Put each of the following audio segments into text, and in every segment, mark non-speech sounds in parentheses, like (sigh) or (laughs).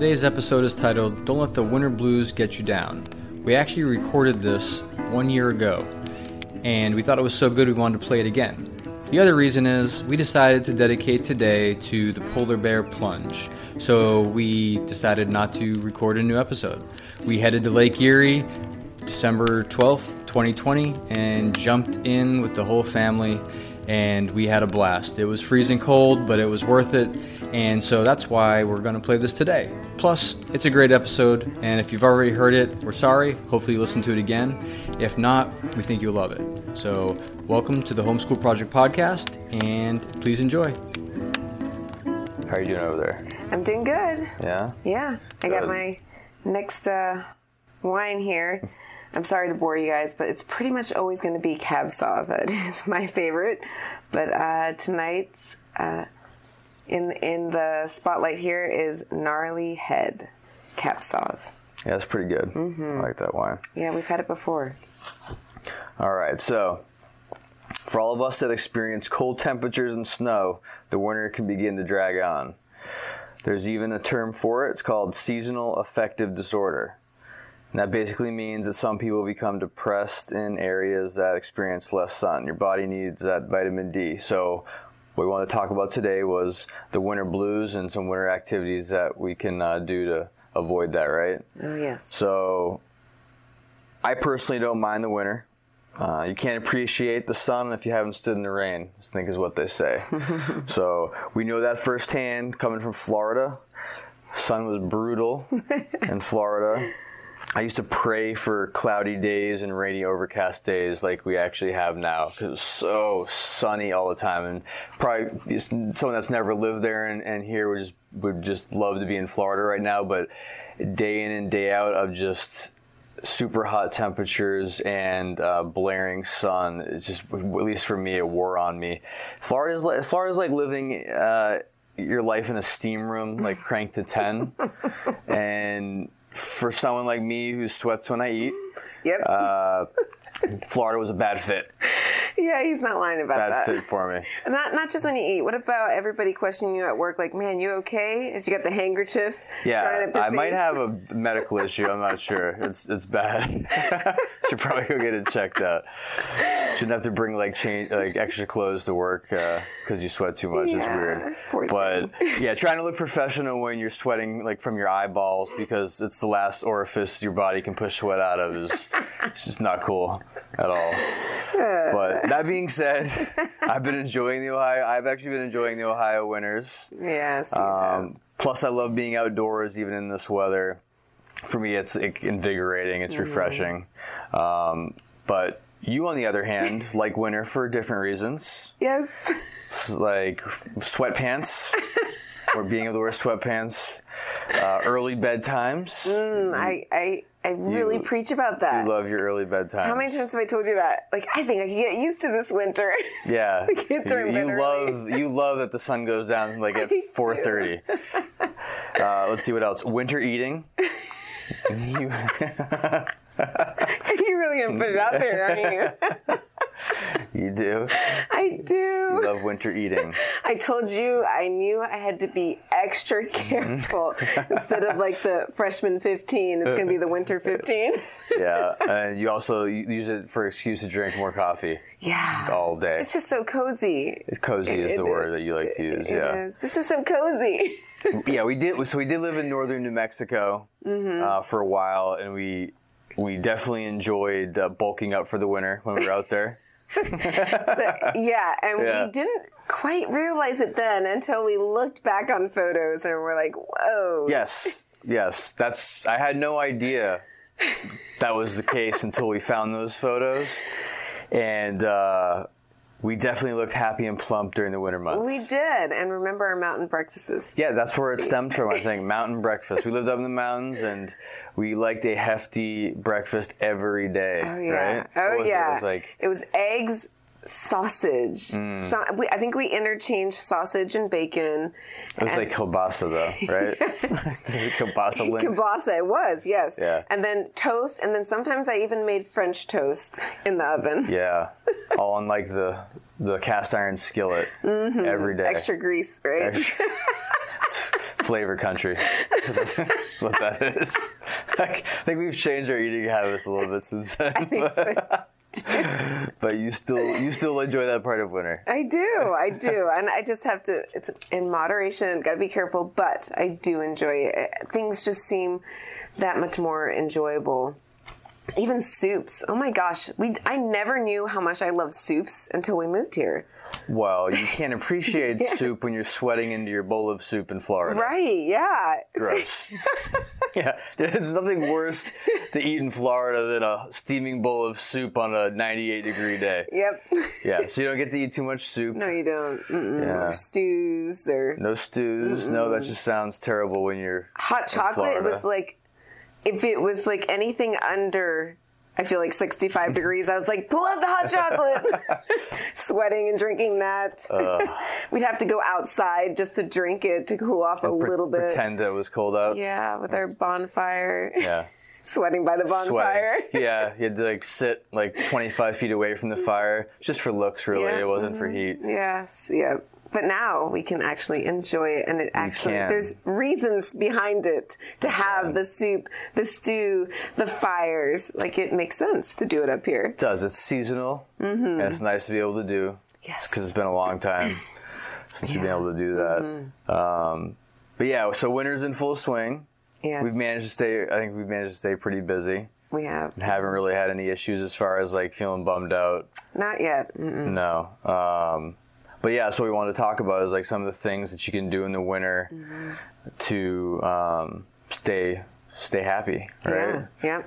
Today's episode is titled Don't Let the Winter Blues Get You Down. We actually recorded this one year ago, and we thought it was so good we wanted to play it again. The other reason is we decided to dedicate today to the polar bear plunge, so we decided not to record a new episode. We headed to Lake Erie December 12th, 2020, and jumped in with the whole family, and we had a blast. It was freezing cold, but it was worth it, and so that's why we're going to play this today. Plus, it's a great episode, and if you've already heard it, we're sorry. Hopefully, you listen to it again. If not, we think you'll love it. So, welcome to the Homeschool Project podcast, and please enjoy. How are you doing over there? I'm doing good. Yeah? Yeah, I got my next uh, wine here. I'm sorry to bore you guys, but it's pretty much always going to be Cab Sauv. That (laughs) is my favorite. But uh, tonight's uh, in in the spotlight here is Gnarly Head Cab Sauv. Yeah, that's pretty good. I like that wine. Yeah, we've had it before. All right, so for all of us that experience cold temperatures and snow, the winter can begin to drag on. There's even a term for it. It's called seasonal affective disorder. And that basically means that some people become depressed in areas that experience less sun. Your body needs that vitamin D. So, what we want to talk about today was the winter blues and some winter activities that we can uh, do to avoid that, right? Oh yes. So, I personally don't mind the winter. Uh, you can't appreciate the sun if you haven't stood in the rain, I think is what they say. (laughs) so, we know that firsthand coming from Florida. Sun was brutal (laughs) in Florida. I used to pray for cloudy days and rainy, overcast days like we actually have now because it was so sunny all the time. And probably someone that's never lived there and, and here would just would just love to be in Florida right now. But day in and day out of just super hot temperatures and uh, blaring sun, it's just at least for me, it wore on me. Florida's like Florida's like living. Uh, your life in a steam room, like crank to 10. (laughs) and for someone like me who sweats when I eat, Yep. uh, Florida was a bad fit. yeah, he's not lying about Bad that. Bad fit for me. Not not just when you eat. What about everybody questioning you at work? Like, man, you okay? Is you got the handkerchief? trying Yeah, I might have a medical issue. I'm not sure. It's it's bad. (laughs) Should probably go get it checked out. Shouldn't have to bring like change like extra clothes to work uh, because you sweat too much. It's weird. But yeah, trying to look professional when you're sweating like from your eyeballs because it's the last orifice your body can push sweat out of is it's just not cool at all. But (laughs) that being said, I've been enjoying the Ohio. I've actually been enjoying the Ohio winters. Yes. Um, plus, I love being outdoors even in this weather. For me, it's invigorating. It's refreshing. Um, but you, on the other hand, (laughs) like winter for different reasons, yes. It's like sweatpants. (laughs) or being able to wear sweatpants, uh, early bedtimes. I, I, I really You- preach about that. You love your early bedtime. How many times have I told you that? Like, I think I can get used to this winter. (laughs) Yeah, The kids are in you, you love you love that the sun goes down like (laughs) at four thirty. (laughs) Uh, let's see what else. Winter eating. (laughs) You- really gonna put it out there, aren't you? (laughs) you do. I do. You love winter eating. I told you I knew I had to be extra careful. Instead of like the freshman 15, it's gonna be the winter 15. (laughs) Yeah, and you also use it for excuse to drink more coffee yeah. all day. It's just so cozy. It's cozy is It the word that you like to use. It Yeah. is. This is so cozy. yeah, we did. So we did live in northern New Mexico Mm-hmm. uh, for a while, and we we definitely enjoyed uh, bulking up for the winter when we were out there. (laughs) yeah, and Yeah. we didn't quite realize it then until we looked back on photos and we're like, whoa. Yes, yes. That's. I had no idea that was the case until we found those photos, and uh, we definitely looked happy and plump during the winter months. We did, and remember our mountain breakfasts. Yeah, that's where it stemmed from. I (laughs) think mountain breakfast. We lived up in the mountains, and we liked a hefty breakfast every day. Oh yeah. Right? Oh was it? yeah. It was like it was eggs, sausage. Mm. So, we, I think we interchanged sausage and bacon. it was like kielbasa though, right? (laughs) (laughs) kielbasa links. Kielbasa, it was, yes. Yeah. And then toast, and then sometimes I even made French toast in the oven. (laughs) Yeah, all on like the the cast iron skillet every day. Mm-hmm. Extra grease, right? Extra- flavor country. That's what that is. I think we've changed our eating habits a little bit since then. But, you still you still enjoy that part of winter. I do, I do, and I just have to. It's in moderation. Got to be careful, but I do enjoy it. Things just seem that much more enjoyable. Even soups. Oh my gosh, we I never knew how much I love soups until we moved here. Well, you (laughs) can't appreciate Yes. soup when you're sweating into your bowl of soup in Florida. Right? Yeah. (laughs) Gross. (laughs) (laughs) yeah, there's nothing worse to eat in Florida than a steaming bowl of soup on a 98 degree day. Yep. Yeah, so you don't get to eat too much soup. No, you don't. Mm-mm. Yeah. Or stews or No stews. No, that just sounds terrible when you're hot chocolate Florida. was like if it was like anything under I feel like 65 (laughs) degrees. I was like, pull out the hot chocolate. (laughs) Sweating and drinking that. We'd have to go outside just to drink it to cool off a pre- little bit. pretend that it was cold out. Yeah, with our bonfire. Yeah. (laughs) Sweating by the bonfire. Sweating. yeah, you had to like sit like 25 feet away from the fire, just for looks, really. Yeah, It wasn't for mm-hmm. heat. Yes, yeah. But now we can actually enjoy it, and it actually there's reasons behind it to have the soup, the stew, the fires. Like it makes sense to do it up here. It does. It's seasonal, and it's nice to be able to do. Mm-hmm. Yes. Because it's been a long time (laughs) since we've been able to do that. Mm-hmm. Um, but yeah, so winter's in full swing. Yes, We've managed to stay. I think we've managed to stay pretty busy. we have Haven't really had any issues as far as like feeling bummed out. not yet. Mm-mm. No. Um, but yeah, so what we wanted to talk about is like some of the things that you can do in the winter Mm-hmm. to um, stay stay happy, right? Yeah, yeah,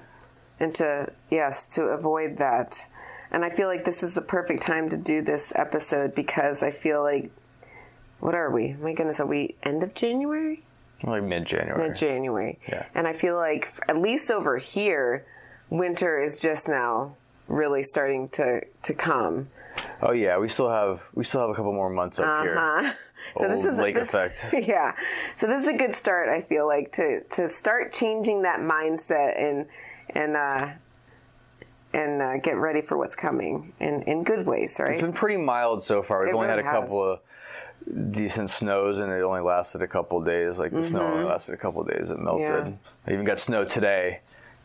and to yes to avoid that. And I feel like this is the perfect time to do this episode because I feel like, what are we? My goodness, are we end of January? Like mid January. mid January. Yeah. And I feel like, at least over here, winter is just now really starting to, to come. Oh yeah, we still have we still have a couple more months up here. Uh-huh. (laughs) So this is lake this, effect. (laughs) Yeah. So this is a good start. I feel like to to start changing that mindset and and uh, and uh, get ready for what's coming in in good ways, right? It's been pretty mild so far. We've It only had a has. couple of decent snows, and it only lasted a couple of days. Like the snow only lasted a couple of days. It melted. Mm-hmm. Yeah. I even got snow today.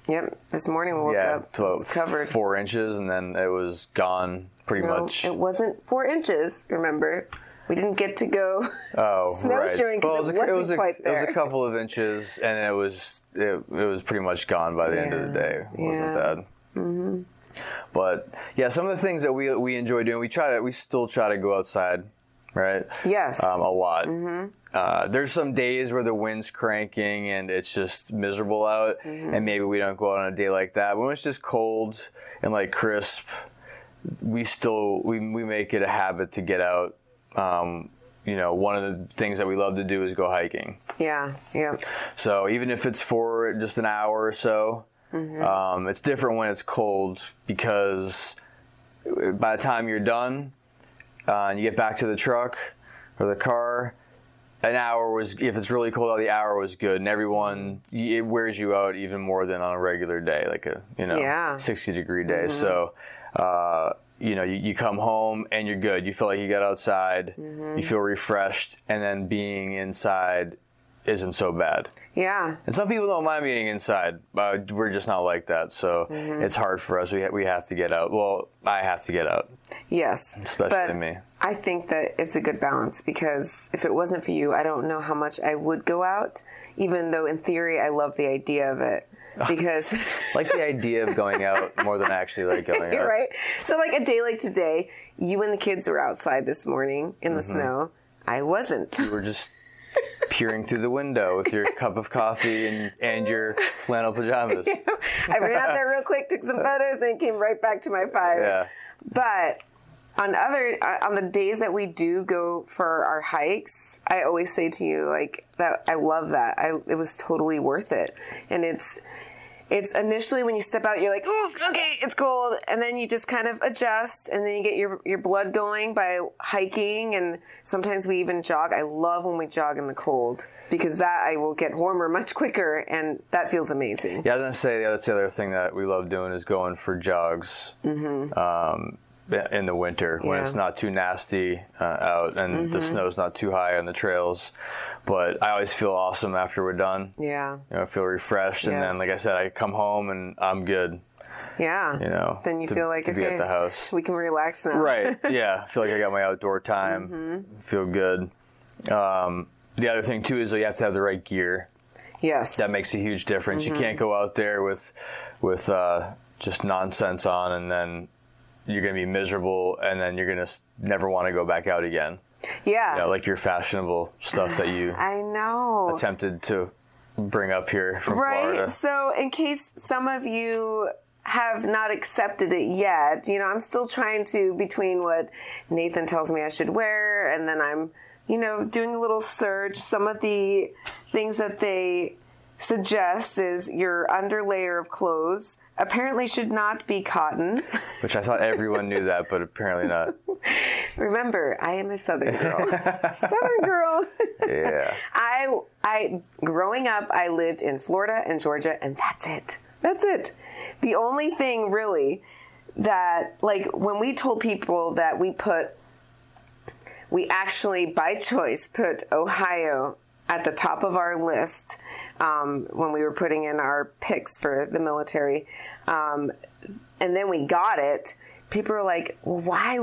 yep. This morning we woke yeah, up to about it's covered. four inches, and then it was gone pretty No, much. it wasn't four inches. Remember, we didn't get to go Oh, (laughs) snowshoeing right. Well, it, a, wasn't was a, quite it was a couple of inches, and it was it, it was pretty much gone by the end of the day. It wasn't Yeah. bad. Mm-hmm. But yeah, some of the things that we we enjoy doing, we try to we still try to go outside, right? Yes. um, a lot. Uh, there's some days where the wind's cranking and it's just miserable out, and maybe we don't go out on a day like that. But when it's just cold and like crisp, we still we we make it a habit to get out. Um, you know, one of the things that we love to do is go hiking. yeah, yeah. So even if it's for just an hour or so, um, it's different when it's cold because by the time you're done uh, and you get back to the truck or the car, an hour was if it's really cold out, the hour was good, and everyone it wears you out even more than on a regular day, like a you know Yeah. sixty degree day. So. Uh, you know, you, you come home and you're good. You feel like you got outside. You feel refreshed, and then being inside isn't so bad. Yeah, And some people don't mind being inside. Uh, we're just not like that, so Mm-hmm. it's hard for us. We ha- we have to get out. Well, I have to get out, yes. especially but me. I think that it's a good balance because if it wasn't for you, I don't know how much I would go out, even though in theory I love the idea of it. Because (laughs) Like the idea of going out more than actually like going out. right? So like a day like today, you and the kids were outside this morning in the Mm-hmm. snow. I wasn't. You were just peering through the window with your cup of coffee and, and your flannel pajamas. (laughs) I ran out there real quick, took some photos, then came right back to my fire. Yeah. But on other uh, on the days that we do go for our hikes, I always say to you like that I love that. I it was totally worth it. And it's it's initially when you step out you're like, "Oh, okay, it's cold." And then you just kind of adjust and then you get your your blood going by hiking and sometimes we even jog. I love when we jog in the cold because that I will get warmer much quicker and that feels amazing. Yeah, I was gonna say that's the other thing that we love doing is going for jogs. Mm-hmm. Um, in the winter when Yeah. it's not too nasty uh, out and the snow's not too high on the trails. But I always feel awesome after we're done. Yeah. You know, I feel refreshed, and then, like I said, I come home and I'm good. Yeah. You know, Then you to- feel like to okay, be at the house. we can relax now. right (laughs) yeah i feel like i got my outdoor time Mm-hmm. feel good um, the other thing too is that you have to have the right gear Yes. that makes a huge difference Mm-hmm. you can't go out there with with uh, just nonsense on and then you're going to be miserable and then you're going to never want to go back out again yeah. you know, like your fashionable stuff that you (sighs) I know. attempted to bring up here from right. florida So, in case some of you have not accepted it yet, you know, I'm still trying to between what Nathan tells me I should wear, and then I'm, you know, doing a little search. Some of the things that they suggest is your underlayer of clothes apparently should not be cotton. (laughs) which i thought everyone knew that but apparently not (laughs) Remember, I am a Southern girl. (laughs) Southern girl. yeah I I growing up I lived in Florida and Georgia and that's it. That's it. The only thing really that like when we told people that we put we actually by choice put Ohio at the top of our list um, when we were putting in our picks for the military. Um, and then we got it. People were like well, why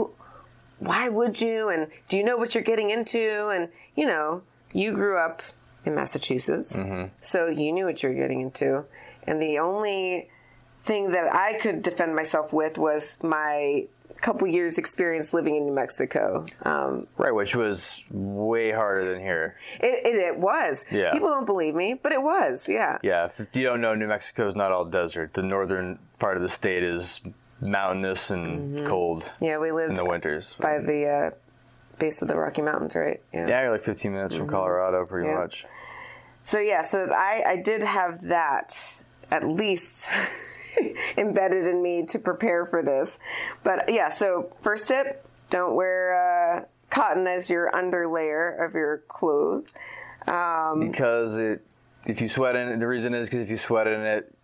why would you? And do you know what you're getting into? And you know you grew up in massachusetts so you knew what you were getting into. And the only thing that i could defend myself with was my couple years experience living in new mexico um, right which was way harder than here it, it, it was Yeah. people don't believe me but it was yeah Yeah, if you don't know, New Mexico is not all desert. The northern part of the state is mountainous and cold yeah we lived in the winters. by the uh, base of the rocky mountains right yeah, yeah you're like 15 minutes from Colorado, pretty Yeah. much. So yeah, so I, I did have that at least (laughs) (laughs) embedded in me to prepare for this. But yeah, so first tip: don't wear uh, cotton as your underlayer of your clothes. Um, Because it, if you sweat in it, the reason is because if you sweat in it,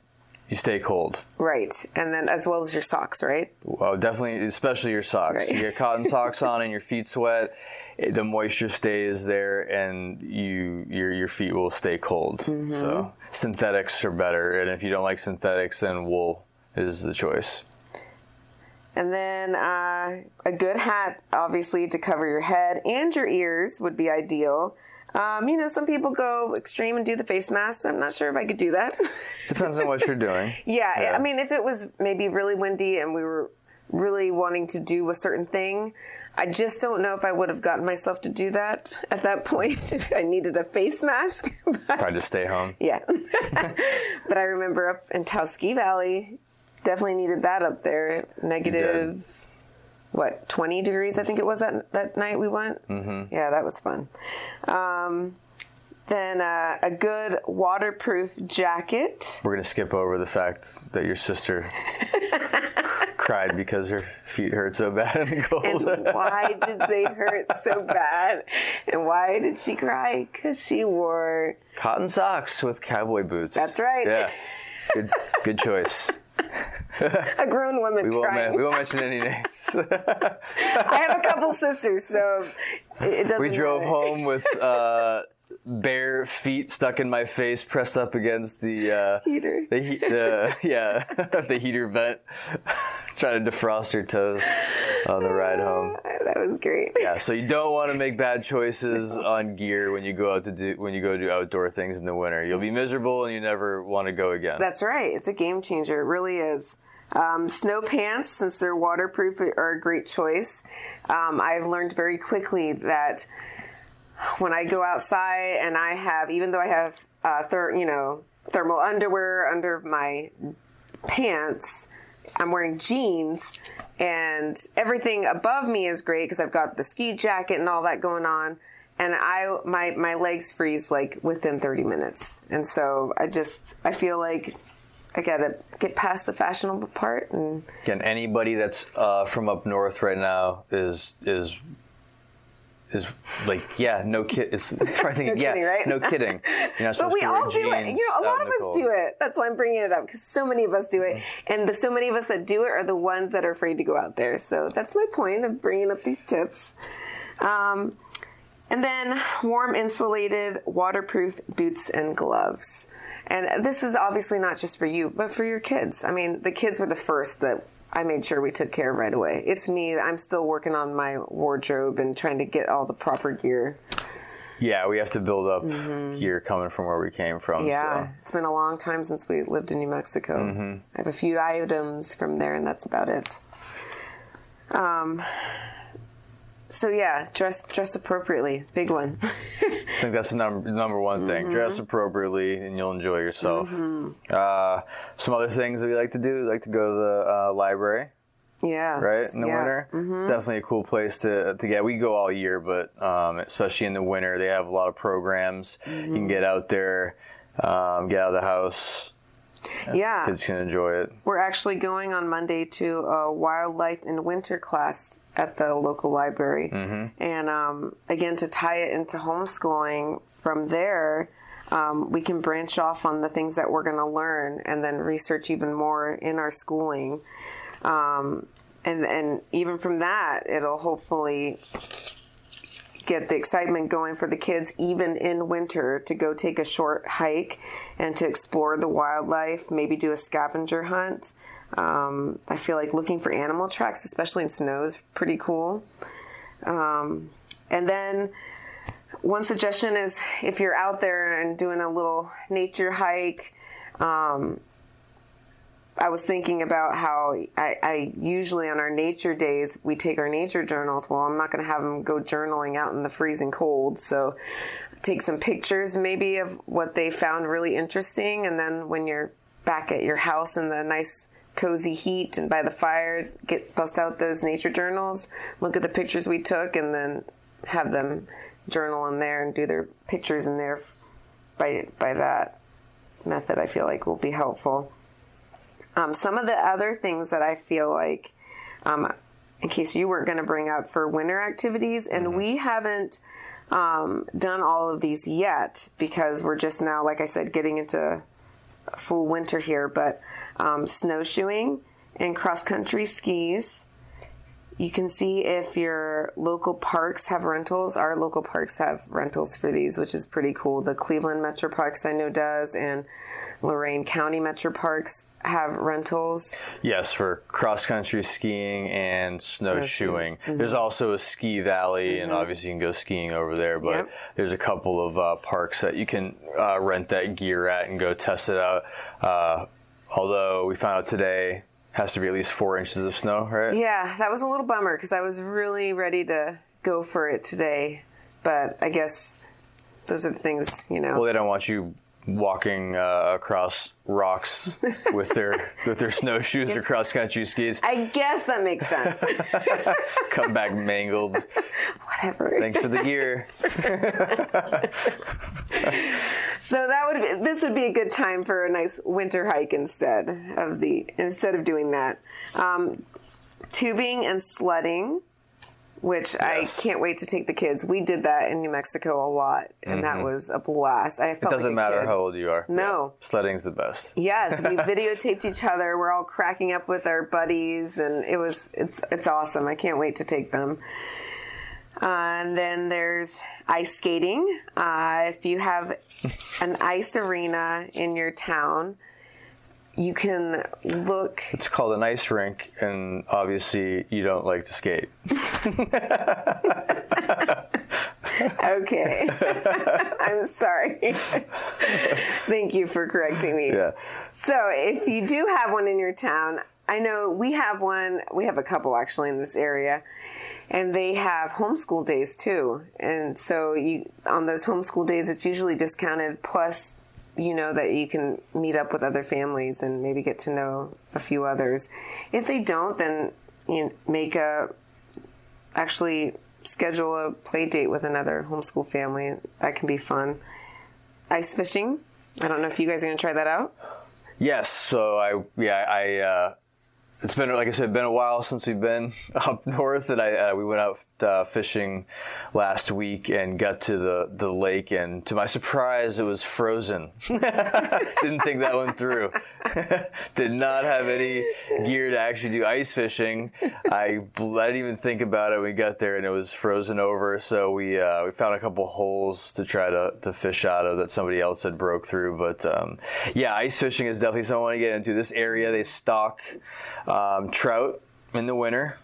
you stay cold. right, and then as well as your socks, right? Well, definitely, especially your socks. Right. You get cotton (laughs) socks on and your feet sweat. the moisture stays there, and you your your feet will stay cold. Mm-hmm. So synthetics are better, and if you don't like synthetics, then wool is the choice. And then uh, a good hat, obviously, to cover your head and your ears would be ideal. Um, you know, some people go extreme and do the face mask. I'm not sure if I could do that. (laughs) Depends on what you're doing. Yeah, Yeah. I mean, if it was maybe really windy and we were really wanting to do a certain thing, I just don't know if I would have gotten myself to do that at that (laughs) point if I needed a face mask. (laughs) But- Probably just stay home. yeah. but I remember up in Taos Ski Valley, definitely needed that up there. Negative, what, 20 degrees, I think it was that, that night we went? Mm-hmm. Yeah, that was fun. Um, then uh, a good waterproof jacket. We're gonna skip over the fact that your sister (laughs) cried because her feet hurt so bad in the cold. And why did they hurt so bad? And why did she cry? Because she wore. Cotton socks with cowboy boots. That's right. Yeah. Good, good choice. (laughs) (laughs) A grown woman We won't, crying. men- we won't mention any names. (laughs) (laughs) I have a couple sisters, so it, doesn't. we drove matter. home with uh, bare feet stuck in my face, pressed up against the uh, Heater. The, he- the yeah, the heater vent, trying to defrost her toes on the ride home. That was great. Yeah, so you don't want to make bad choices on gear when you go out to do when you go do outdoor things in the winter. You'll be miserable and you never want to go again. That's right. It's a game changer. It really is. Um, snow pants, since they're waterproof, are a great choice. Um, I've learned very quickly that when I go outside and I have, even though I have, uh, ther- you know, thermal underwear under my pants, I'm wearing jeans, and everything above me is great because I've got the ski jacket and all that going on. And I, my my legs freeze like within 30 minutes, and so I just I feel like I gotta get past the fashionable part and Again, anybody that's uh, from up north right now is is is like, yeah, no kid. It's (laughs) probably thinking, No yeah, kidding, right? no kidding. You're not (laughs) But we to all do it. You know, a lot of us do it. That's why I'm bringing it up because so many of us do it, and the so many of us that do it are the ones that are afraid to go out there. So that's my point of bringing up these tips. Um, and then warm, insulated, waterproof boots and gloves. And this is obviously not just for you, but for your kids. I mean, the kids were the first that I made sure we took care of right away. It's me. I'm still working on my wardrobe and trying to get all the proper gear. Yeah, we have to build up gear coming from where we came from. Mm-hmm. Yeah, So. it's been a long time since we lived in New Mexico. Mm-hmm. I have a few items from there, and that's about it. Um. So yeah, dress dress appropriately. Big one. (laughs) I think that's the number number one thing. Mm-hmm. Dress appropriately, and you'll enjoy yourself. Uh, some other things that we like to do, we like to go to the uh, library. yeah. right in the yeah. winter. It's definitely a cool place to to get. We go all year, but um, especially in the winter, they have a lot of programs. You can get out there, um, get out of the house. Yeah. Kids can enjoy it. We're actually going on Monday to a wildlife and winter class at the local library. Mm-hmm. And um, again, to tie it into homeschooling from there, um, we can branch off on the things that we're going to learn and then research even more in our schooling. Um, and, and even from that, it'll hopefully get the excitement going for the kids even in winter to go take a short hike and to explore the wildlife maybe do a scavenger hunt. Um, i feel like looking for animal tracks especially in snow is pretty cool. Um, and then one suggestion is if you're out there and doing a little nature hike um, I was thinking about how I, I usually on our nature days we take our nature journals. Well, I'm not going to have them go journaling out in the freezing cold, so take some pictures maybe of what they found really interesting, and then when you're back at your house in the nice cozy heat and by the fire, get bust out those nature journals, look at the pictures we took, and then have them journal in there and do their pictures in there by by that method. I feel like will be helpful. Um, some of the other things that I feel like, um, in case you weren't going to bring up for winter activities, and we haven't um, done all of these yet because we're just now, like I said, getting into full winter here. But um, snowshoeing and cross country skis. You can see if your local parks have rentals. Our local parks have rentals for these, which is pretty cool. The Cleveland Metro Parks I know does, and Lorain County Metro Parks have rentals. Yes, for cross country skiing and snowshoeing. Snowshoes. There's also a ski valley, and obviously you can go skiing over there. But Yep. there's a couple of uh, parks that you can uh, rent that gear at and go test it out. Uh, although we found out today has to be at least four inches of snow, right? Yeah, that was a little bummer because I was really ready to go for it today, but I guess those are the things you know. Well, they don't want you walking uh, across rocks (laughs) with their with their snowshoes or cross country skis. I guess that makes sense. (laughs) Come back mangled. Whatever. Thanks for the gear. (laughs) So that would be, this would be a good time for a nice winter hike instead of the instead of doing that. Um, tubing and sledding, which Yes. I can't wait to take the kids. We did that in New Mexico a lot, and that was a blast. I felt Mm-hmm. Doesn't like matter kid. how old you are. No. Yeah. Sledding's the best. Yes, we (laughs) videotaped each other. We're all cracking up with our buddies, and it was it's it's awesome. I can't wait to take them. Uh, and then there's ice skating. Uh, if you have an ice arena in your town, you can look. It's called an ice rink, and obviously you don't like to skate. (laughs) Okay, (laughs) I'm sorry. (laughs) Thank you for correcting me. Yeah. So, if you do have one in your town, I know we have one, we have a couple actually in this area, and they have homeschool days too. And so, you on those homeschool days, it's usually discounted plus you know that you can meet up with other families and maybe get to know a few others. If they don't, then you make a actually schedule a play date with another homeschool family. That can be fun. Ice fishing. I don't know if you guys are going to try that out. Yes. So I yeah I uh, it's been like I said, been a while since we've been (laughs) up north, and I uh, we went out uh, fishing last week and got to the the lake, and to my surprise, it was frozen. (laughs) Didn't think that one through. (laughs) Did not have any gear to actually do ice fishing. I, I didn't even think about it. We got there and it was frozen over, so we uh, we found a couple holes to try to, to fish out of that somebody else had broke through. But um, yeah, ice fishing is definitely something I want to get into. This area they stock um, trout in the winter.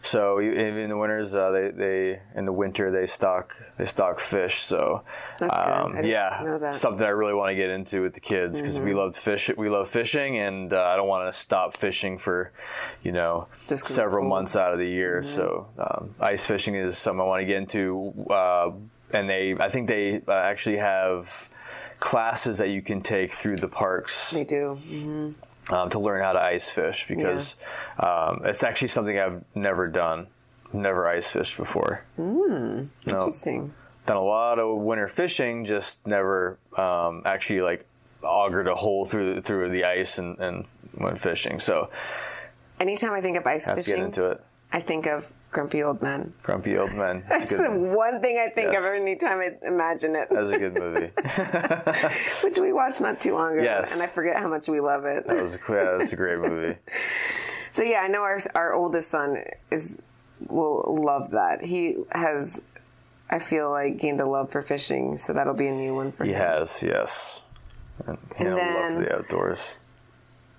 So in the winters, uh, they, they in the winter they stock they stock fish. So That's good. I um, yeah, something I really want to get into with the kids because we love fish. We love fishing, and uh, I don't want to stop fishing for you know several cold. months out of the year. So um, ice fishing is something I want to get into. Uh, and they, I think they uh, actually have classes that you can take through the parks They do. Mhm. Um, to learn how to ice fish because um, it's actually something I've never done. Never ice fished before. Mm, no, Interesting. done a lot of winter fishing, just never um, actually like augered a hole through through the ice and, and went fishing. So Anytime I think of ice have to get fishing, into it. I think of grumpy old men. Grumpy old men. That's the good, one thing I think of Yes. every time I imagine it, that was a good movie. (laughs) which we watched not too long ago, Yes. and I forget how much we love it. That was a, yeah, that's a great movie. (laughs) So yeah, I know our our oldest son is will love that. He has, I feel like, gained a love for fishing, so that'll be a new one for He him. He has, yes. And, he And had a love for the outdoors.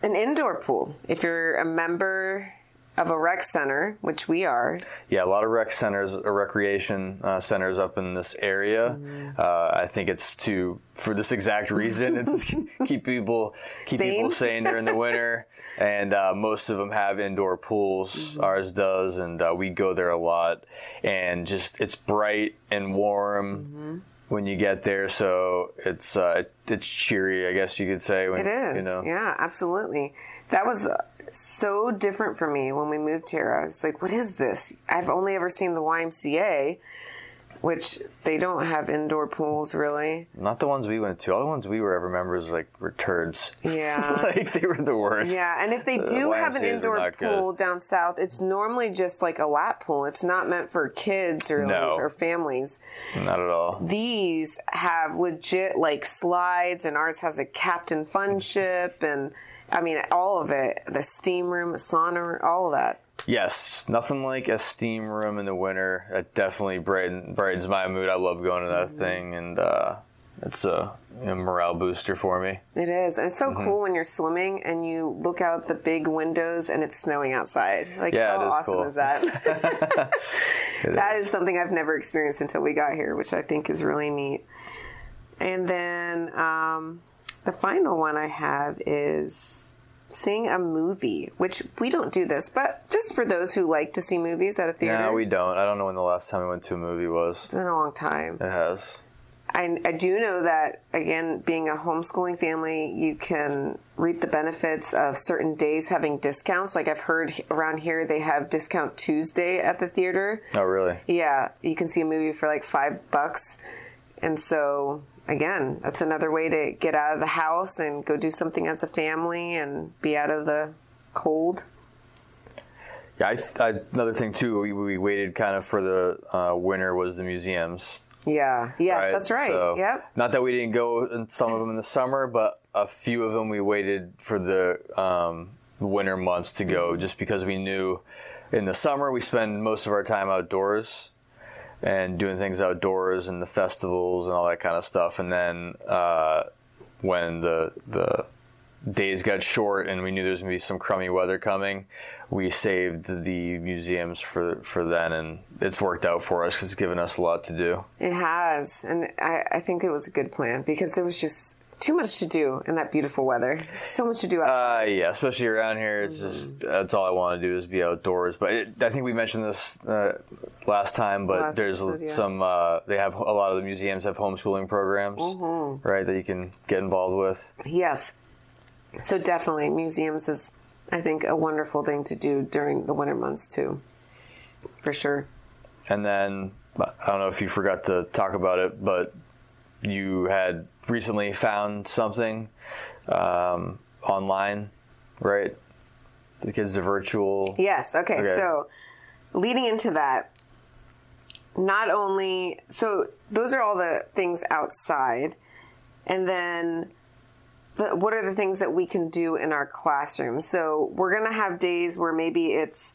An indoor pool. If you're a member of a rec center, which we are, Yeah, a lot of rec centers, or recreation uh, centers up in this area. Mm-hmm. Uh, I think it's to for this exact reason. It's (laughs) keep people keep people Sane. sane during the winter, (laughs) and uh, most of them have indoor pools. Mm-hmm. Ours does, and uh, we go there a lot. And just it's bright and warm. Mm-hmm. When you get there, so it's uh, it's cheery, I guess you could say. When, it is. You know, Yeah, absolutely. That was uh, so different for me when we moved here. I was like, "What is this?" I've only ever seen the YMCA, which they don't have indoor pools really. not the ones we went to. All the ones we were ever members like were turds. Yeah. (laughs) like they were the worst. Yeah, and if they The do have an indoor not good. pool down south, it's normally just like a lap pool. It's not meant for kids or No. or families. Not at all. These have legit like slides, and ours has a captain fun (laughs) ship, and I mean all of it. The steam room, sauna, all of that. Yes, nothing like a steam room in the winter. It definitely brighten, brightens my mood. I love going to Mm-hmm. that thing, and uh, it's a, a morale booster for me. It is. And it's so Mm-hmm. cool when you're swimming and you look out the big windows and it's snowing outside. Like Yeah, how awesome cool. is that? (laughs) (laughs) That is. is something I've never experienced until we got here, which I think is really neat. And then um, the final one I have is seeing a movie, which we don't do this, but just for those who like to see movies at a theater. No, we don't. I don't know when the last time we went to a movie was. it's been a long time. It has. I, I do know that again, being a homeschooling family, you can reap the benefits of certain days having discounts. Like I've heard around here, they have discount Tuesday at the theater. Oh, really? Yeah, you can see a movie for like five bucks. And so, again, that's another way to get out of the house and go do something as a family and be out of the cold. Yeah, I, I, another thing too. We, we waited kind of for the uh, winter was the museums. Yeah, yes, right? that's right. So, yep. Not that we didn't go in some of them in the summer, but a few of them we waited for the um, winter months to go, just because we knew in the summer we spend most of our time outdoors and doing things outdoors and the festivals and all that kind of stuff. And then uh, when the the days got short and we knew there was going to be some crummy weather coming, we saved the museums for for then, and it's worked out for us because it's given us a lot to do. It has. And I, I think it was a good plan because there was just too much to do in that beautiful weather. So much to do outside. Uh, yeah, especially around here, it's just that's all I want to do is be outdoors. But it, I think we mentioned this uh, last time, but Last there's episode, yeah. some. Uh, they have a lot of the museums have homeschooling programs, Mm-hmm. right? That you can get involved with. Yes. So definitely, museums is, I think, a wonderful thing to do during the winter months too. For sure. And then I don't know if you forgot to talk about it, but you had recently found something um, online, right? Because kids the virtual. Yes. Okay. Okay. So, leading into that, not only so those are all the things outside, and then the, what are the things that we can do in our classroom? So we're gonna have days where maybe it's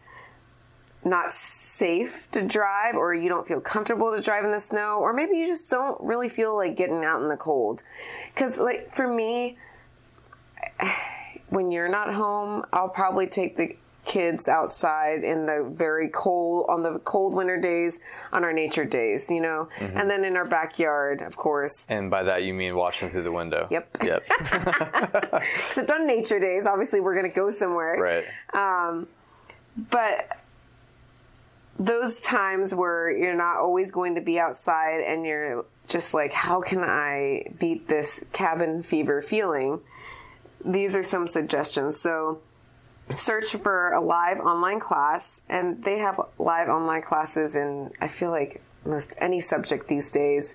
not safe to drive, or you don't feel comfortable to drive in the snow, or maybe you just don't really feel like getting out in the cold. Because like for me, (sighs) when you're not home, I'll probably take the kids outside in the very cold on the cold winter days on our nature days, you know, mm-hmm. and then in our backyard, of course. And by that you mean watching through the window. Yep. Yep. (laughs) (laughs) Except on nature days, obviously we're going to go somewhere. right. Um, but those times where you're not always going to be outside and you're just like, how can I beat this cabin fever feeling? These are some suggestions. So, search for a live online class, and they have live online classes in, I feel like, most any subject these days.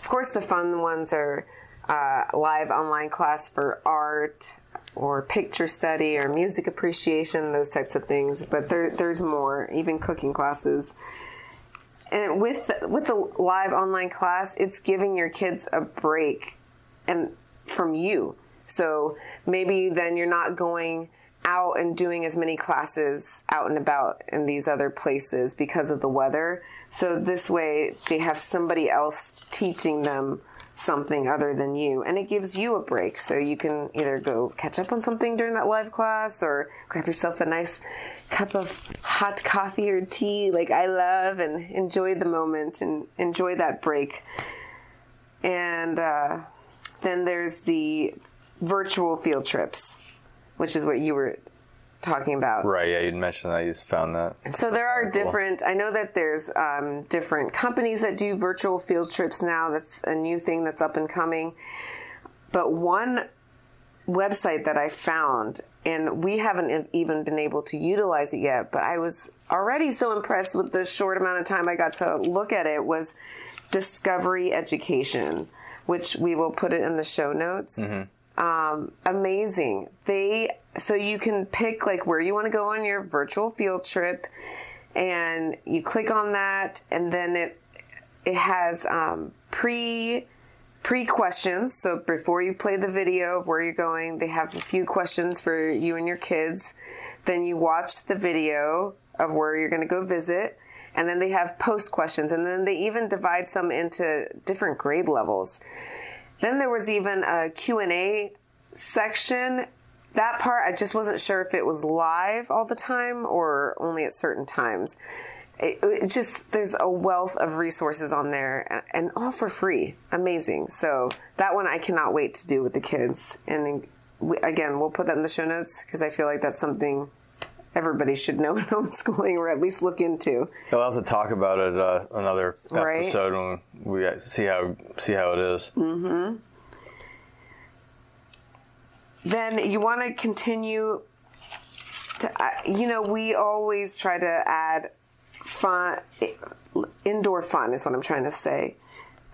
Of course, the fun ones are uh, live online class for art or picture study or music appreciation, those types of things. But there, there's more, even cooking classes. And with with the live online class, it's giving your kids a break and from you. So maybe then you're not going out and doing as many classes out and about in these other places because of the weather. So this way they have somebody else teaching them something other than you and it gives you a break so you can either go catch up on something during that live class or grab yourself a nice cup of hot coffee or tea like I love and enjoy the moment and enjoy that break. And uh, then there's the virtual field trips, which is what you were talking about. Right. Yeah. You'd mentioned that you found that. So there are different. I know that there's um, different companies that do virtual field trips now. That's a new thing that's up and coming. But one website that I found, and we haven't even been able to utilize it yet, but I was already so impressed with the short amount of time I got to look at it was Discovery Education, which we will put it in the show notes. Um, amazing. They so you can pick like where you want to go on your virtual field trip, and you click on that, and then it it has um, pre pre questions. So before you play the video of where you're going, they have a few questions for you and your kids. Then you watch the video of where you're going to go visit. And then they have post questions. And then they even divide some into different grade levels. Then there was even a Q&A section. That part, I just wasn't sure if it was live all the time or only at certain times. It, it just, there's a wealth of resources on there and, and all for free. Amazing. So that one I cannot wait to do with the kids. And we, again, we'll put that in the show notes because I feel like that's something everybody should know (laughs) in homeschooling or at least look into. We'll have to talk about it uh, another Right. episode when we see how see how it is. then you want to continue to uh, you know we always try to add fun indoor fun is what i'm trying to say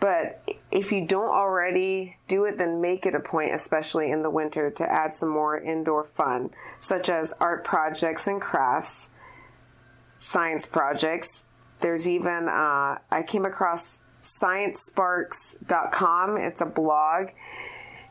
but if you don't already do it then make it a point especially in the winter to add some more indoor fun such as art projects and crafts science projects. There's even uh, i came across sciencesparks.com it's a blog.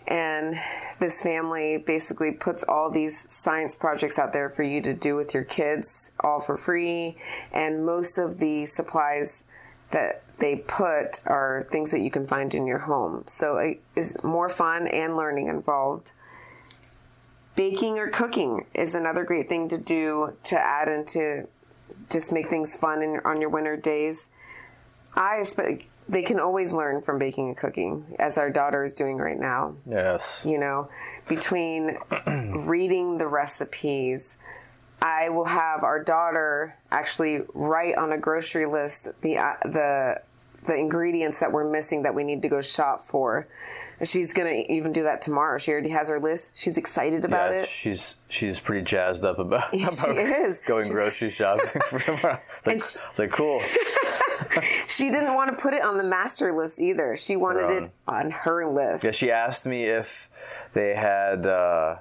And this family basically puts all these science projects out there for you to do with your kids all for free. And most of the supplies that they put are things that you can find in your home. So it is more fun and learning involved. Baking or cooking is another great thing to do to add into just make things fun in, on your winter days. I they can always learn from baking and cooking as our daughter is doing right now. Yes. you know, between (clears throat) reading the recipes, I will have our daughter actually write on a grocery list the uh, the the ingredients that we're missing that we need to go shop for. And She's gonna even do that tomorrow. She already has her list. She's excited about yeah, it. she's she's pretty jazzed up about, (laughs) She about is. going grocery shopping (laughs) for tomorrow. It's like, she- it's like cool. (laughs) She didn't want to put it on the master list either. She wanted it on her list. Yeah, she asked me if they had uh,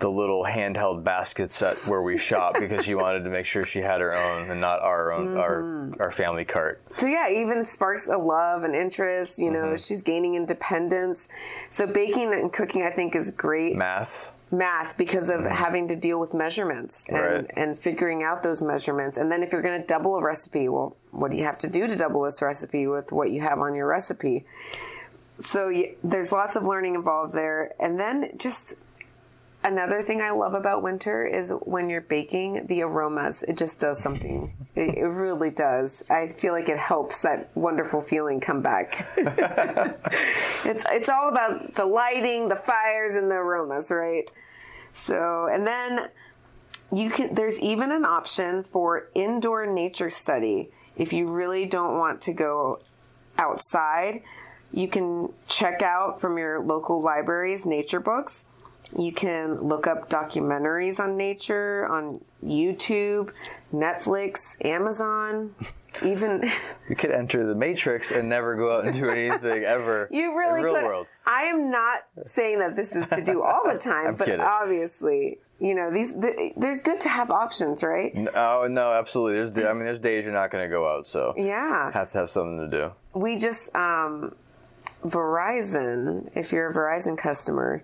the little handheld basket set where we shop (laughs) because she wanted to make sure she had her own and not our own our our family cart. So yeah, even sparks a love and interest. You know, Mm-hmm. she's gaining independence. So baking and cooking, I think, is great Math. math because of having to deal with measurements and, Mm-hmm. Right. and figuring out those measurements. And then if you're going to double a recipe, well, what do you have to do to double this recipe with what you have on your recipe? So there's lots of learning involved there. And then just another thing I love about winter is when you're baking, the aromas. It just does something. It, it really does. I feel like it helps that wonderful feeling come back. (laughs) it's it's all about the lighting, the fires, and the aromas, right? So, and then you can. There's even an option for indoor nature study if you really don't want to go outside. You can check out from your local libraries nature books. You can look up documentaries on nature on YouTube, Netflix, Amazon, (laughs) even. You could enter the matrix and never go out and do anything (laughs) ever. You really real could. world. I am not saying that this is to do all the (laughs) time, but kidding. obviously, you know, these th- there's good to have options, right? Oh no, absolutely. There's I mean, there's days you're not going to go out, so Yeah. have to have something to do. We just um Verizon, if you're a Verizon customer,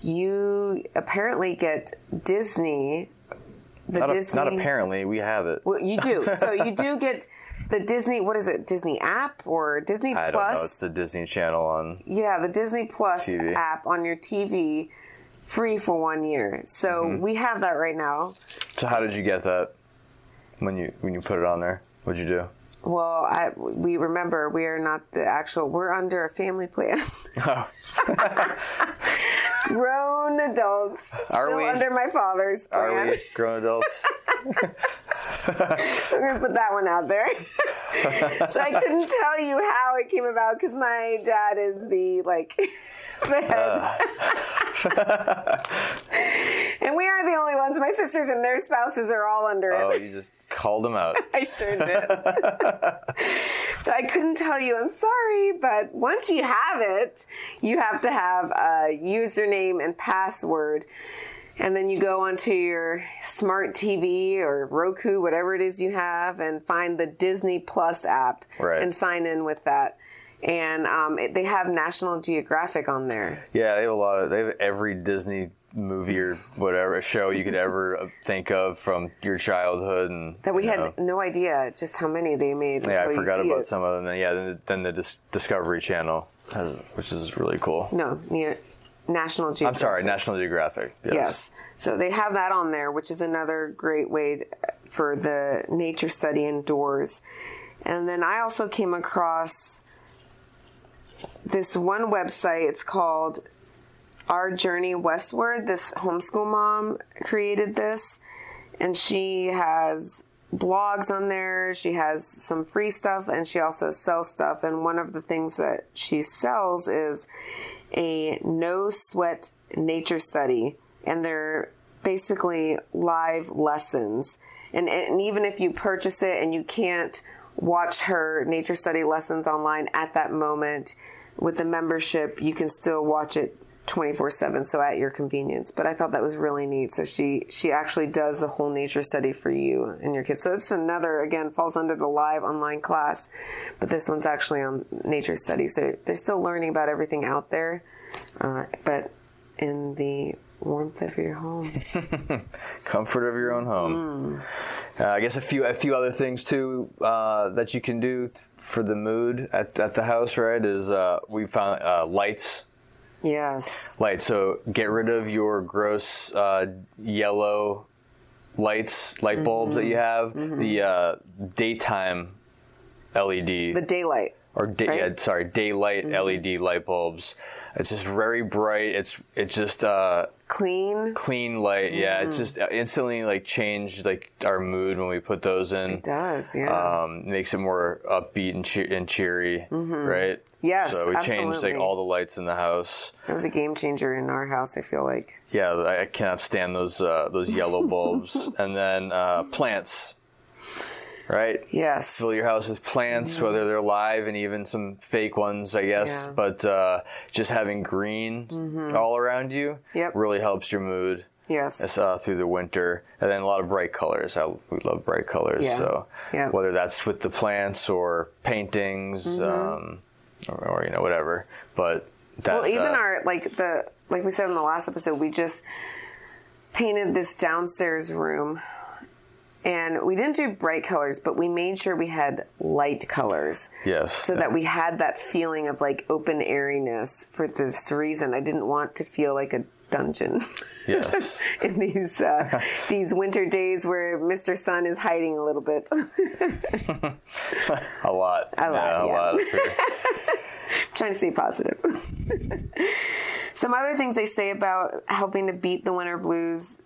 you apparently get Disney the Not, a- Disney not apparently, we have it. Well, you do. So you (laughs) do get the Disney what is it? Disney app or Disney I Plus? don't know. It's the Disney Channel on. Yeah, the Disney Plus TV. app on your TV free for one year. So Mm-hmm. we have that right now. So how did you get that when you when you put it on there? What'd you do? Well, I, we remember we are not the actual, we're under a family plan. Oh, (laughs) (laughs) Grown adults. Are still we? under my father's plan. are we grown adults? (laughs) So we're going to put that one out there. so I couldn't tell you how it came about because my dad is the, like, the head. Ah. And we are the only ones. My sisters and their spouses are all under it. oh, you just called them out. (laughs) I sure did. (laughs) so I couldn't tell you, I'm sorry, but once you have it, you have to have a username and password. And then you go onto your smart TV or Roku, whatever it is you have, and find the Disney Plus app Right. and sign in with that. And um, it, they have National Geographic on there. Yeah, they have a lot of. They have every Disney movie or whatever show you could ever think of from your childhood, and That we had know. no idea just how many they made. Yeah, I forgot about it. some of them. Yeah, then, then the Dis- Discovery Channel, has, which is really cool. No, near National Geographic. I'm sorry, National Geographic. Yes. Yes. So they have that on there, which is another great way for the nature study indoors. And then I also came across this one website. It's called Our Journey Westward. This homeschool mom created this, and she has blogs on there. She has some free stuff, and she also sells stuff. And one of the things that she sells is a no sweat nature study and they're basically live lessons and, and even if you purchase it and you can't watch her nature study lessons online at that moment with the membership you can still watch it 24/7 so at your convenience. But I thought that was really neat. So she she actually does the whole nature study for you and your kids. So it's another again falls under the live online class but this one's actually on nature study. So they're still learning about everything out there uh, but in the warmth of your home (laughs) comfort of your own home. Uh, I guess a few a few other things too uh, that you can do t- for the mood at, at the house. Right? Is uh, we found uh, lights. yes Lights. So get rid of your gross uh, yellow lights, light bulbs that you have. The uh, daytime LED the daylight or right? yeah, sorry, daylight LED light bulbs. It's just very bright. It's it just uh, clean clean light. Yeah, Mm-hmm. it just instantly like changed like our mood when we put those in. it does yeah Um, makes it more upbeat and, cheer- and cheery, right? Mm-hmm. Yes, So we changed like all the lights in the house. it was a game changer in our house I feel like Yeah, I I cannot stand those uh, those yellow bulbs. (laughs) and then uh, plants, right? yes Fill your house with plants, whether they're live and even some fake ones, I guess. Yeah. But uh, just having green all around you Yep. really helps your mood. Yes. Uh, through the winter, and then a lot of bright colors. I, we love bright colors. Yeah. So Yeah. whether that's with the plants or paintings, Mm-hmm. um, or, or you know whatever, but that, Well, even uh, our like the like we said in the last episode, we just painted this downstairs room, and we didn't do bright colors, but we made sure we had light colors. yes, So that we had that feeling of like open airiness for this reason. I didn't want to feel like a dungeon yes. (laughs) in these uh, (laughs) these winter days where Mr. Sun is hiding a little bit. (laughs) A lot. A lot, Yeah, a yeah. lot. trying to stay positive. Some other things they say about helping to beat the winter blues.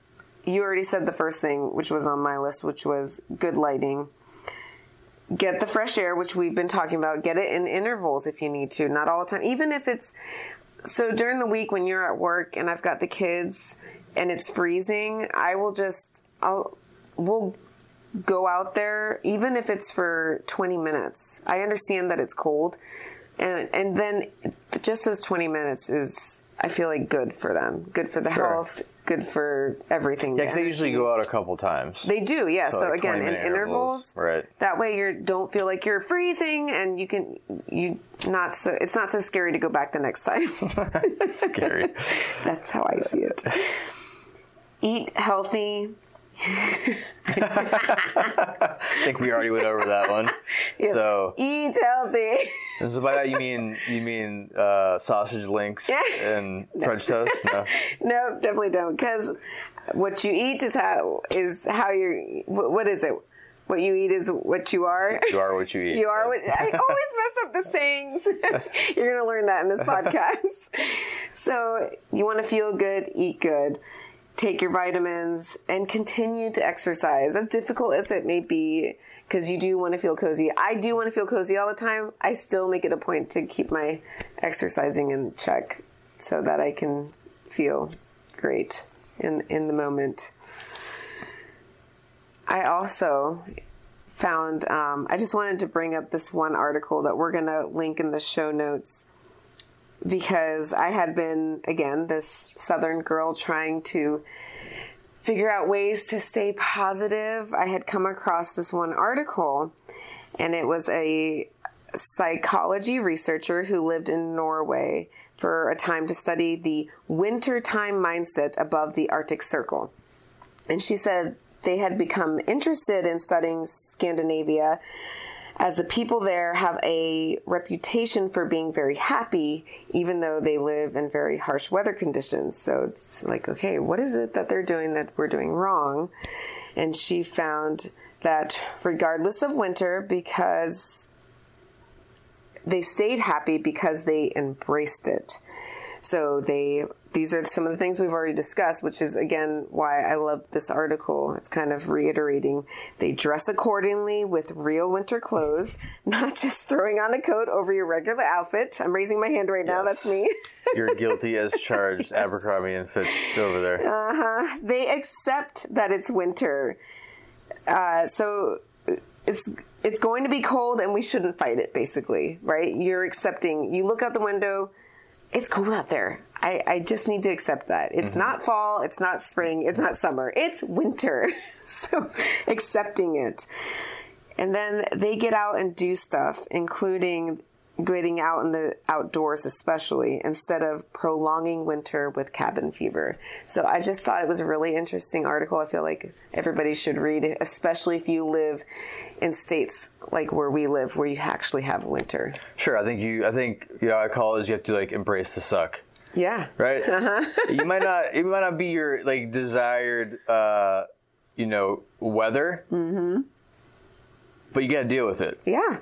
You already said the first thing, which was on my list, which was good lighting. Get the fresh air, which we've been talking about. Get it in intervals if you need to, not all the time. Even if it's so during the week when you're at work and I've got the kids and it's freezing, I will just I'll we'll go out there even if it's for 20 minutes. I understand that it's cold and and then just those 20 minutes is I feel like good for them. Good for the Sure. health, good for everything. Yeah, 'cause they usually go out a couple times. They do, yeah. So, like again, 20 in intervals, intervals, right. That way, you don't feel like you're freezing, and you can you not so it's not so scary to go back the next time. (laughs) Scary. (laughs) That's how I see it. Eat healthy. I think we already went over that one. (laughs) So, Eat healthy. so by that you mean you mean uh, sausage links and French toast? No. (laughs) no, definitely don't. Because what you eat is how is how you're. What is it? What you eat is what you are. You are what you eat. You are what I (laughs) always mess up the sayings. You're going to learn that in this podcast. so, you want to feel good, eat good, take your vitamins, and continue to exercise. As difficult as it may be, because you do want to feel cozy. I do want to feel cozy all the time. I still make it a point to keep my exercising in check so that I can feel great in in the moment. I also found um, i just wanted to bring up this one article that we're going to link in the show notes because i had been again this southern girl trying to figure out ways to stay positive. I had come across this one article and it was a psychology researcher who lived in norway for a time to study the wintertime mindset above the arctic circle. And she said they had become interested in studying Scandinavia as the people there have a reputation for being very happy, even though they live in very harsh weather conditions. So it's like, okay, what is it that they're doing that we're doing wrong? And she found that regardless of winter, because they stayed happy because they embraced it. So they these are some of the things we've already discussed, which is again why I love this article. It's kind of reiterating they dress accordingly with real winter clothes, (laughs) not just throwing on a coat over your regular outfit. I'm raising my hand right now. That's me. (laughs) You're guilty as charged, Abercrombie and Fitch over there. Uh-huh. They accept that it's winter. Uh, so it's it's going to be cold and we shouldn't fight it basically, right? You're accepting. You look out the window, it's cold out there. I, I just need to accept that. It's mm-hmm. not fall, it's not spring, it's not summer. It's winter. (laughs) so accepting it. And then they get out and do stuff, including getting out in the outdoors, especially instead of prolonging winter with cabin fever. So I just thought it was a really interesting article. I feel like everybody should read it, especially if you live in states like where we live, where you actually have winter. Sure, I think you. I think you know. I call it is you have to like embrace the suck, Yeah. right? (laughs) Uh-huh. you might not. It might not be your like desired, uh, you know, weather. Mm-hmm. But you got to deal with it. Yeah.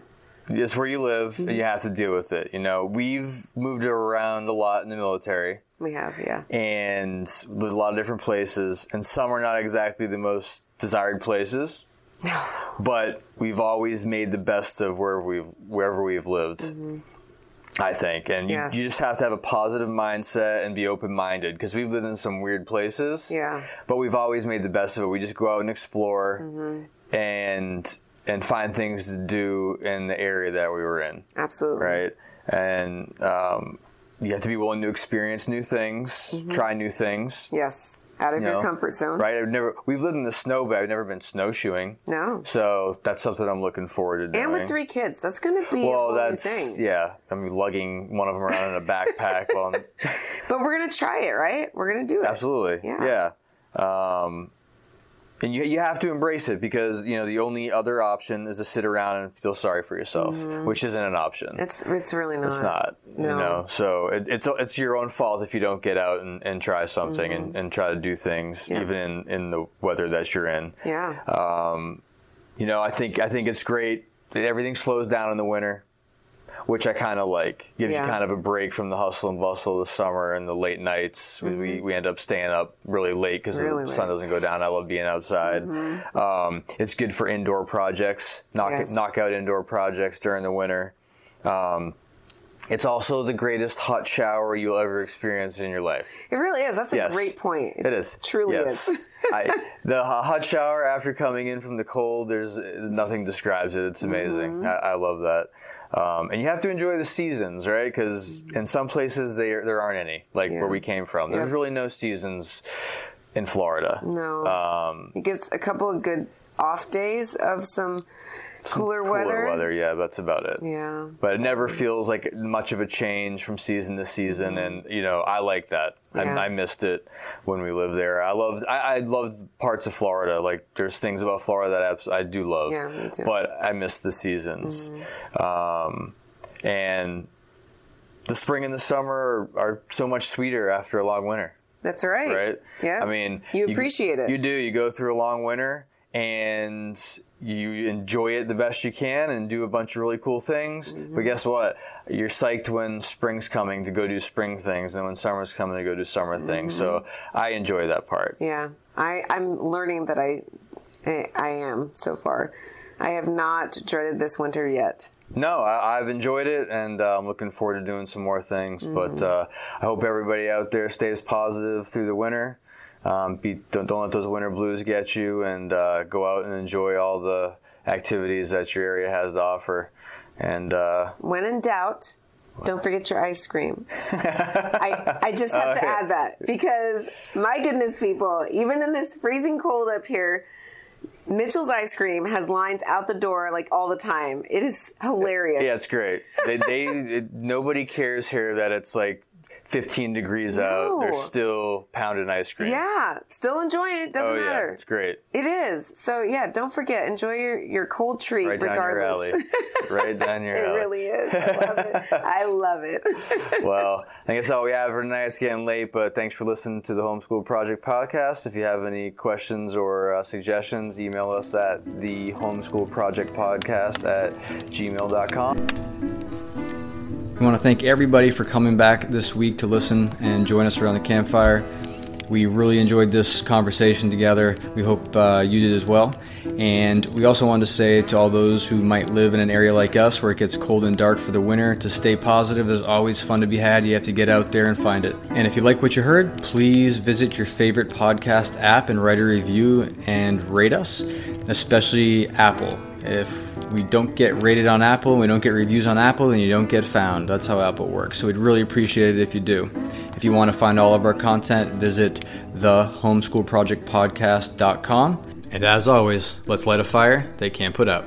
It's where you live, and you have to deal with it. You know, we've moved around a lot in the military, We have, yeah. and a lot of different places, and some are not exactly the most desired places. (sighs) but we've always made the best of wherever we've wherever we've lived. I think, and you, Yes. you just have to have a positive mindset and be open minded because we've lived in some weird places. Yeah. but we've always made the best of it. We just go out and explore Mm-hmm. and and find things to do in the area that we were in Absolutely. right? And um, you have to be willing to experience new things, Mm-hmm. try new things, Yes. Out of you your know, comfort zone. Right? I've never we've lived in the snow, but I've never been snowshoeing. No. So that's something I'm looking forward to doing. And with three kids, that's going to be a well, that's thing. yeah. I'm lugging one of them around in a backpack. well, (laughs) But we're going to try it, right? We're going to do it. absolutely, Yeah. yeah. Um, and you you have to embrace it because you know the only other option is to sit around and feel sorry for yourself, which isn't an option. Mm-hmm. It's it's really not. It's not, No. you know. So it, it's it's your own fault if you don't get out and, and try something and, and try to do things, Mm-hmm. Yeah. even in, in the weather that you're in. Yeah. Um, you know, I think I think it's great. that Everything slows down in the winter, which I kind of like. Gives Yeah. you kind of a break from the hustle and bustle of the summer and the late nights. We- We, we end up staying up really late because Mm-hmm. Really the late. sun doesn't go down. I love being outside. Um, it's good for indoor projects. Knock Yes. knock out indoor projects during the winter. Um, it's also the greatest hot shower you'll ever experience in your life. It really is. That's a Yes. great point. It is. Truly yes. is. (laughs) I, (laughs) the hot shower after coming in from the cold, there's nothing describes it. It's amazing. Mm-hmm. I, I love that. Um, and you have to enjoy the seasons, right? Because in some places they, there aren't any, like Yeah. where we came from. There's Yep. really no seasons in Florida. No. Um, It gets a couple of good off days of some cooler, cooler weather. weather, yeah, that's about it. Yeah. But it never feels like much of a change from season to season, and you know I like that. Mm-hmm. Yeah. I, I missed it when we lived there. I loved I, I loved parts of Florida. Like there's things about Florida that I, I do love. Yeah, me too. But I missed the seasons, Mm-hmm. um, and the spring and the summer are, are so much sweeter after a long winter That's right. right? Yeah. I mean, you appreciate it. You do. You go through a long winter and you enjoy it the best you can and do a bunch of really cool things. Mm-hmm. But guess what? You're psyched when spring's coming to go do spring things, and when summer's coming to go do summer things. So Mm-hmm. I enjoy that part. Yeah, I, I'm learning that I, I, I am so far. I have not dreaded this winter yet. No, I, I've enjoyed it, and uh, I'm looking forward to doing some more things. Mm-hmm. But uh, I hope everybody out there stays positive through the winter. Um, be, don't, don't let those winter blues get you, and uh, go out and enjoy all the activities that your area has to offer. And uh, When in doubt, don't forget your ice cream. (laughs) I, I just have to Okay. add that because my goodness, people, even in this freezing cold up here, Mitchell's ice cream has lines out the door like all the time. It is hilarious. yeah, it's great. They, they (laughs) it, nobody cares here that it's like 15 degrees out. They're still pounding ice cream. Yeah, still enjoying it. Doesn't oh yeah, matter. it's great. It is. So yeah, don't forget, enjoy your, your cold treat Right down your regardless. alley. (laughs) right down your it alley. really is. I love it. I love it. (laughs) well, I think that's all we have for tonight. It's getting late, but thanks for listening to the Homeschool Project podcast. If you have any questions or uh, suggestions, email us at the Homeschool Project Podcast at gmail.com. We want to thank everybody for coming back this week to listen and join us around the campfire. We really enjoyed this conversation together. We hope uh, you did as well. And we also wanted to say to all those who might live in an area like us where it gets cold and dark for the winter to stay positive. There's always fun to be had. You have to get out there and find it. And if you like what you heard, please visit your favorite podcast app and write a review and rate us, especially Apple. If we don't get rated on Apple and we don't get reviews on Apple, then you don't get found. That's how Apple works. So we'd really appreciate it if you do. If you want to find all of our content, visit thehomeschoolprojectpodcast.com. And as always, let's light a fire they can't put out.